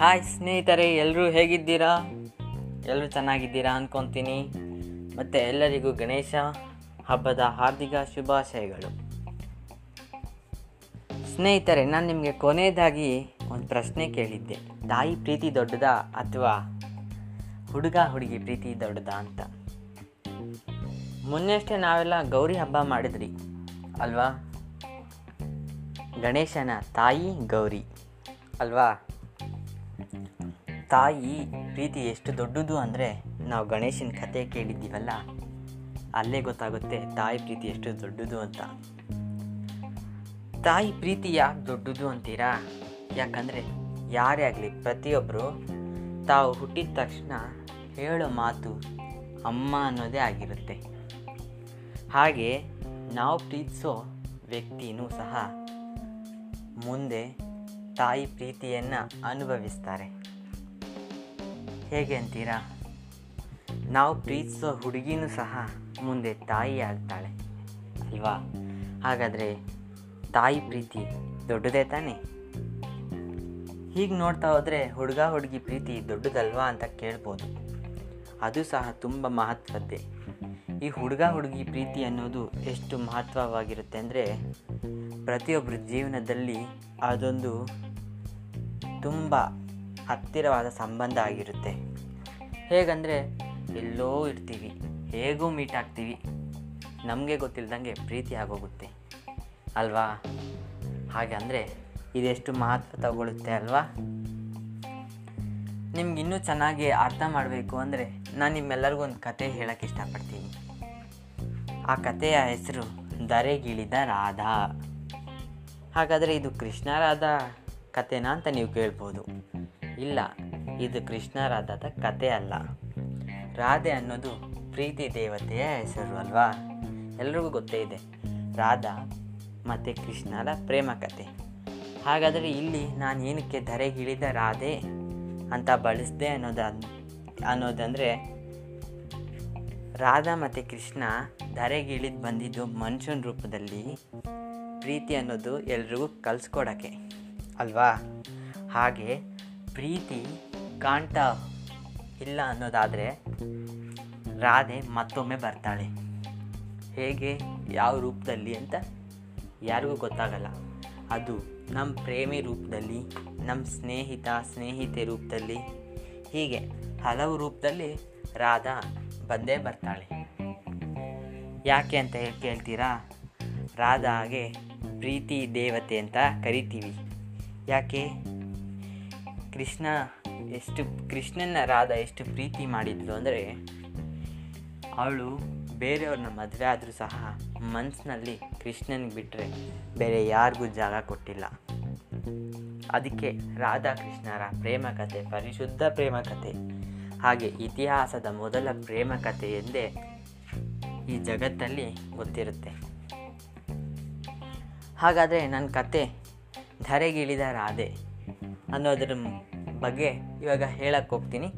Hi ಸ್ನೇಹಿತರೆ ಎಲ್ಲರೂ ಹೇಗಿದ್ದೀರಾ? ಎಲ್ಲರೂ ಚೆನ್ನಾಗಿದ್ದೀರಾ ಅಂದ್ಕೊತೀನಿ ಮತ್ತು ಎಲ್ಲರಿಗೂ ಗಣೇಶ ಹಬ್ಬದ ಹಾರ್ದಿಕ ಶುಭಾಶಯಗಳು. ಸ್ನೇಹಿತರೆ, ನಾನು ನಿಮಗೆ ಕೊನೆಯದಾಗಿ ಒಂದು ಪ್ರಶ್ನೆ ಕೇಳಿದ್ದೆ. ತಾಯಿ ಪ್ರೀತಿ ದೊಡ್ಡದಾ ಅಥವಾ ಹುಡುಗ ಹುಡುಗಿ ಪ್ರೀತಿ ದೊಡ್ಡದಾ ಅಂತ. ಮೊನ್ನೆಷ್ಟೇ ನಾವೆಲ್ಲ ಗೌರಿ ಹಬ್ಬ ಮಾಡಿದ್ರಿ, ಅಲ್ವಾ? ಗಣೇಶನ ತಾಯಿ ಗೌರಿ, ಅಲ್ವಾ? ತಾಯಿ, ಪ್ರೀತಿ ಎಷ್ಟು ದೊಡ್ಡದು ಅಂದರೆ ನಾವು ಗಣೇಶನ ಕತೆ ಕೇಳಿದ್ದೀವಲ್ಲ, ಅಲ್ಲೇ ಗೊತ್ತಾಗುತ್ತೆ ತಾಯಿ ಪ್ರೀತಿ ಎಷ್ಟು ದೊಡ್ಡದು ಅಂತ. ತಾಯಿ ಪ್ರೀತಿ ಯಾಕೆ ದೊಡ್ಡದು ಅಂತೀರಾ? ಯಾಕಂದರೆ ಯಾರೇ ಆಗಲಿ ಪ್ರತಿಯೊಬ್ಬರು ತಾವು ಹುಟ್ಟಿದ ತಕ್ಷಣ ಹೇಳೋ ಮಾತು ಅಮ್ಮ ಅನ್ನೋದೇ ಆಗಿರುತ್ತೆ. ಹಾಗೆ ನಾವು ಪ್ರೀತಿಸೋ ವ್ಯಕ್ತಿನೂ ಸಹ ಮುಂದೆ ತಾಯಿ ಪ್ರೀತಿಯನ್ನು ಅನುಭವಿಸ್ತಾರೆ. ಹೇಗೆ ಅಂತೀರಾ? ನಾವು ಪ್ರೀತಿಸೋ ಹುಡುಗಿನೂ ಸಹ ಮುಂದೆ ತಾಯಿ ಆಗ್ತಾಳೆ, ಅಲ್ವಾ? ಹಾಗಾದರೆ ತಾಯಿ ಪ್ರೀತಿ ದೊಡ್ಡದೇ ತಾನೇ? ಹೀಗೆ ನೋಡ್ತಾ ಹೋದರೆ ಹುಡುಗ ಹುಡುಗಿ ಪ್ರೀತಿ ದೊಡ್ಡದಲ್ವಾ ಅಂತ ಕೇಳ್ಬೋದು. ಅದು ಸಹ ತುಂಬ ಮಹತ್ವದ್ದೇ. ಈ ಹುಡುಗ ಹುಡುಗಿ ಪ್ರೀತಿ ಅನ್ನೋದು ಎಷ್ಟು ಮಹತ್ವವಾಗಿರುತ್ತೆ ಅಂದರೆ ಪ್ರತಿಯೊಬ್ಬರ ಜೀವನದಲ್ಲಿ ಅದೊಂದು ತುಂಬ ಹತ್ತಿರವಾದ ಸಂಬಂಧ ಆಗಿರುತ್ತೆ. ಹೇಗಂದರೆ ಎಲ್ಲೋ ಇರ್ತೀವಿ, ಹೇಗೂ ಮೀಟ್ ಆಗ್ತೀವಿ, ನಮಗೆ ಗೊತ್ತಿಲ್ದಂಗೆ ಪ್ರೀತಿ ಆಗೋಗುತ್ತೆ. ಅಲ್ವಾ? ಹಾಗೆ ಅಂದರೆ ಇದೆಷ್ಟು ಮಹತ್ವ ತಗೊಳ್ಳುತ್ತೆ ಅಲ್ವಾ? ನಿಮ್ಗೆ ಇನ್ನೂ ಚೆನ್ನಾಗಿ ಅರ್ಥ ಮಾಡಬೇಕು ಅಂದರೆ ನಾನು ನಿಮ್ಮೆಲ್ಲರಿಗೂ ಒಂದು ಕತೆ ಹೇಳೋಕ್ಕೆ ಇಷ್ಟಪಡ್ತೀನಿ. ಆ ಕಥೆಯ ಹೆಸರು ದರೆಗಿಳಿದ ರಾಧಾ. ಹಾಗಾದರೆ ಇದು ಕೃಷ್ಣ ರಾಧಾ ಕಥೆನಾ ಅಂತ ನೀವು ಕೇಳ್ಬೋದು. ಇಲ್ಲ, ಇದು ಕೃಷ್ಣ ರಾಧಾದ ಕತೆ ಅಲ್ಲ. ರಾಧೆ ಅನ್ನೋದು ಪ್ರೀತಿ ದೇವತೆಯ ಹೆಸರು ಅಲ್ವಾ? ಎಲ್ರಿಗೂ ಗೊತ್ತೇ ಇದೆ. ರಾಧಾ ಮತ್ತು ಕೃಷ್ಣರ ಪ್ರೇಮ ಕತೆ. ಹಾಗಾದರೆ ಇಲ್ಲಿ ನಾನು ಏನಕ್ಕೆ ಧರೆಗಿಳಿದ ರಾಧೆ? ಅಂತ ಬಳಸಿದೆ ಅನ್ನೋದ, ಅನ್ನೋದಂದರೆ ರಾಧಾ ಮತ್ತು ಕೃಷ್ಣ ಧರೆಗಿಳಿದು ಬಂದಿದ್ದು ಮನುಷ್ಯನ ರೂಪದಲ್ಲಿ ಪ್ರೀತಿ ಅನ್ನೋದು ಎಲ್ರಿಗೂ ಕಲಿಸ್ಕೊಡೋಕ್ಕೆ. ಅಲ್ವಾ? ಹಾಗೆ ಪ್ರೀತಿ ಕಾಣ್ತಾ ಇಲ್ಲ ಅನ್ನೋದಾದರೆ ರಾಧೆ ಮತ್ತೊಮ್ಮೆ ಬರ್ತಾಳೆ. ಹೇಗೆ, ಯಾವ ರೂಪದಲ್ಲಿ ಅಂತ ಯಾರಿಗೂ ಗೊತ್ತಾಗಲ್ಲ. ಅದು ನಮ್ಮ ಪ್ರೇಮಿ ರೂಪದಲ್ಲಿ ನಮ್ಮ ಸ್ನೇಹಿತ, ಸ್ನೇಹಿತೆ ರೂಪದಲ್ಲಿ. ಹೀಗೆ ಹಲವು ರೂಪದಲ್ಲಿ ರಾಧಾ ಬಂದೇ ಬರ್ತಾಳೆ. ಯಾಕೆ ಅಂತ ಕೇಳ್ತೀರಾ? ರಾಧಾಗೆ ಪ್ರೀತಿ ದೇವತೆ ಅಂತ ಕರಿತೀವಿ. ಯಾಕೆ? ಕೃಷ್ಣ ಎಷ್ಟು ಕೃಷ್ಣನ ರಾಧಾ ಎಷ್ಟು ಪ್ರೀತಿ ಮಾಡಿದ್ಲು ಅಂದರೆ, ಅವಳು ಬೇರೆಯವ್ರನ್ನ ಮದುವೆ ಆದರೂ ಸಹ ಮನಸ್ಸಿನಲ್ಲಿ ಕೃಷ್ಣನಿಗೆ ಬಿಟ್ಟರೆ ಬೇರೆ ಯಾರಿಗೂ ಜಾಗ ಕೊಟ್ಟಿಲ್ಲ. ಅದಕ್ಕೆ ರಾಧಾಕೃಷ್ಣರ ಪ್ರೇಮ ಕಥೆ ಪರಿಶುದ್ಧ ಪ್ರೇಮ ಕಥೆ ಹಾಗೆ ಇತಿಹಾಸದ ಮೊದಲ ಪ್ರೇಮ ಕಥೆ ಎಂದೇ ಈ ಜಗತ್ತಲ್ಲಿ ಗೊತ್ತಿರುತ್ತೆ. ಹಾಗಾದರೆ ನನ್ನ ಕತೆ ಧರೆಗಿಳಿದ ರಾಧೆ ಅನ್ನೋದ್ರ ಬಗ್ಗೆ ಇವಾಗ ಹೇಳಕ್ಕೆ ಹೋಗ್ತೀನಿ.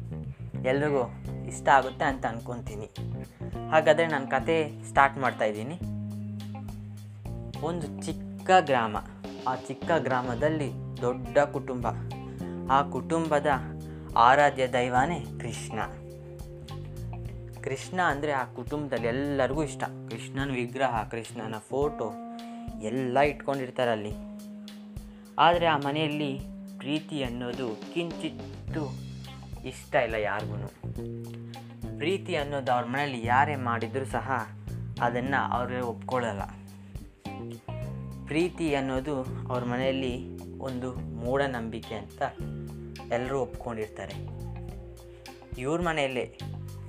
ಎಲ್ರಿಗೂ ಇಷ್ಟ ಆಗುತ್ತೆ ಅಂತ ಅಂದ್ಕೊತೀನಿ ಹಾಗಾದರೆ ನಾನು ಕತೆ ಸ್ಟಾರ್ಟ್ ಮಾಡ್ತಾ ಇದ್ದೀನಿ. ಒಂದು ಚಿಕ್ಕ ಗ್ರಾಮ. ಆ ಚಿಕ್ಕ ಗ್ರಾಮದಲ್ಲಿ ದೊಡ್ಡ ಕುಟುಂಬ. ಆ ಕುಟುಂಬದ ಆರಾಧ್ಯ ದೈವಾನೇ ಕೃಷ್ಣ. ಕೃಷ್ಣ ಅಂದರೆ ಆ ಕುಟುಂಬದಲ್ಲಿ ಎಲ್ಲರಿಗೂ ಇಷ್ಟ. ಕೃಷ್ಣನ ವಿಗ್ರಹ, ಕೃಷ್ಣನ ಫೋಟೋ ಎಲ್ಲ ಇಟ್ಕೊಂಡಿರ್ತಾರೆ ಅಲ್ಲಿ. ಆದರೆ ಆ ಮನೆಯಲ್ಲಿ ಪ್ರೀತಿ ಅನ್ನೋದು ಕಿಂಚಿತ್ತು ಇಷ್ಟ ಇಲ್ಲ ಯಾರಿಗೂ ಪ್ರೀತಿ ಅನ್ನೋದು ಅವ್ರ ಮನೇಲಿ ಯಾರೇ ಮಾಡಿದರೂ ಸಹ ಅದನ್ನು ಅವರು ಒಪ್ಕೊಳ್ಳಲ್ಲ. ಪ್ರೀತಿ ಅನ್ನೋದು ಅವ್ರ ಮನೆಯಲ್ಲಿ ಒಂದು ಮೂಢನಂಬಿಕೆ ಅಂತ ಎಲ್ಲರೂ ಒಪ್ಕೊಂಡಿರ್ತಾರೆ. ಇವ್ರ ಮನೆಯಲ್ಲೇ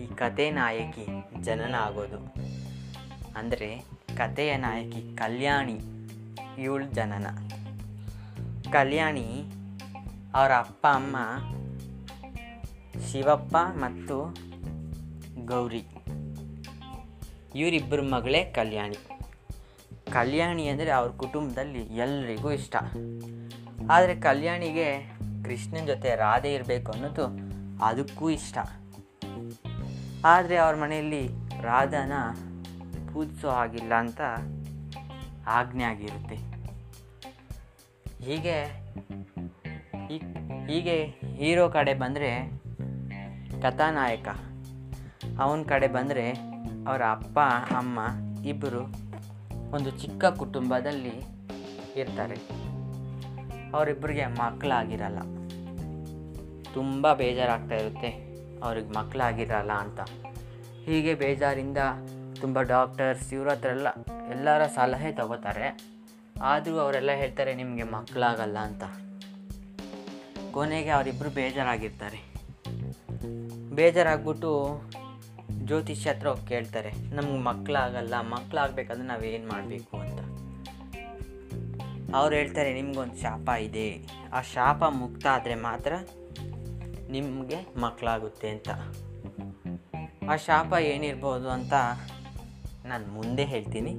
ಈ ಕತೆ ನಾಯಕಿ ಜನನ ಆಗೋದು. ಅಂದರೆ ಕತೆಯ ನಾಯಕಿ ಕಲ್ಯಾಣಿ ಇವಳು ಜನನ. ಕಲ್ಯಾಣಿ ಅವರ ಅಪ್ಪ, ಅಮ್ಮ ಶಿವಪ್ಪ ಮತ್ತು ಗೌರಿ. ಇವರಿಬ್ಬರ ಮಗಳೇ ಕಲ್ಯಾಣಿ. ಕಲ್ಯಾಣಿ ಅಂದರೆ ಅವ್ರ ಕುಟುಂಬದಲ್ಲಿ ಎಲ್ರಿಗೂ ಇಷ್ಟ. ಆದರೆ ಕಲ್ಯಾಣಿಗೆ ಕೃಷ್ಣನ ಜೊತೆ ರಾಧೆ ಇರಬೇಕು ಅನ್ನೋದು ಅದಕ್ಕೂ ಇಷ್ಟ. ಆದರೆ ಅವ್ರ ಮನೆಯಲ್ಲಿ ರಾಧಾನ ಪೂಜಿಸೋ ಹಾಗಿಲ್ಲ ಅಂತ ಆಜ್ಞೆ ಆಗಿರುತ್ತೆ. ಹೀಗೆ ಹೀಗೆ ಹೀರೋ ಕಡೆ ಬಂದರೆ ಕಥಾನಾಯಕ. ಅವನ ಕಡೆ ಬಂದರೆ ಅವರ ಅಪ್ಪ, ಅಮ್ಮ ಇಬ್ಬರು ಒಂದು ಚಿಕ್ಕ ಕುಟುಂಬದಲ್ಲಿ ಇರ್ತಾರೆ. ಅವರಿಬ್ಬರಿಗೆ ಮಕ್ಕಳಾಗಿರಲ್ಲ. ತುಂಬ ಬೇಜಾರಾಗ್ತಾ ಇರುತ್ತೆ ಅವ್ರಿಗೆ ಮಕ್ಕಳಾಗಿರಲ್ಲ ಅಂತ. ಹೀಗೆ ಬೇಜಾರಿಂದ ತುಂಬ ಡಾಕ್ಟರ್ಸ್ ಇವ್ರ ಹತ್ರ ಎಲ್ಲ, ಎಲ್ಲರ ಸಲಹೆ ತಗೋತಾರೆ. ಆದರೂ ಅವರೆಲ್ಲ ಹೇಳ್ತಾರೆ, ನಿಮಗೆ ಮಕ್ಕಳಾಗಲ್ಲ ಅಂತ. ಕೊನೆಗೆ ಅವರಿಬ್ಬರು ಬೇಜಾರಾಗಿರ್ತಾರೆ. ಬೇಜಾರಾಗ್ಬಿಟ್ಟು ಜ್ಯೋತಿಷ್ಯ ಹತ್ರ ಹೋಗಿ ಕೇಳ್ತಾರೆ, ನಮ್ಗೆ ಮಕ್ಕಳಾಗಲ್ಲ ಮಕ್ಕಳಾಗಬೇಕಾದ್ರೆ ನಾವೇನು ಮಾಡಬೇಕು ಅಂತ. ಅವ್ರು ಹೇಳ್ತಾರೆ, ನಿಮ್ಗೊಂದು ಶಾಪ ಇದೆ, ಆ ಶಾಪ ಮುಕ್ತ ಆದರೆ ಮಾತ್ರ ನಿಮಗೆ ಮಕ್ಕಳಾಗುತ್ತೆ ಅಂತ. ಆ ಶಾಪ ಏನಿರ್ಬೋದು ಅಂತ ನಾನು ಮುಂದೆ ಹೇಳ್ತೀನಿ.